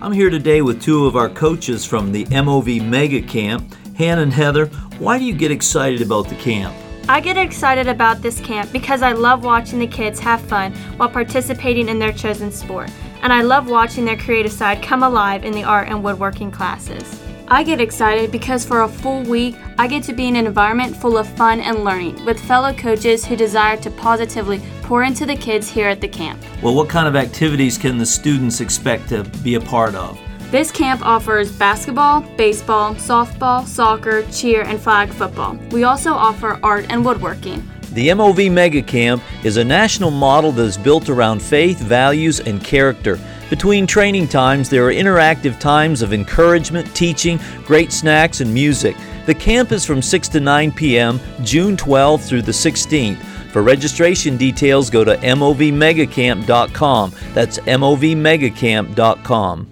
I'm here today with two of our coaches from the MOV Mega Camp. Han and Heather, why do you get excited about the camp? I get excited about this camp because I love watching the kids have fun while participating in their chosen sport, and I love watching their creative side come alive in the art and woodworking classes. I get excited because for a full week, I get to be in an environment full of fun and learning with fellow coaches who desire to positively pour into the kids here at the camp. Well, what kind of activities can the students expect to be a part of? This camp offers basketball, baseball, softball, soccer, cheer, and flag football. We also offer art and woodworking. The MOV Mega Camp is a national model that is built around faith, values, and character. Between training times, there are interactive times of encouragement, teaching, great snacks, and music. The camp is from 6 to 9 p.m., June 12th through the 16th. For registration details, go to movmegacamp.com. That's movmegacamp.com.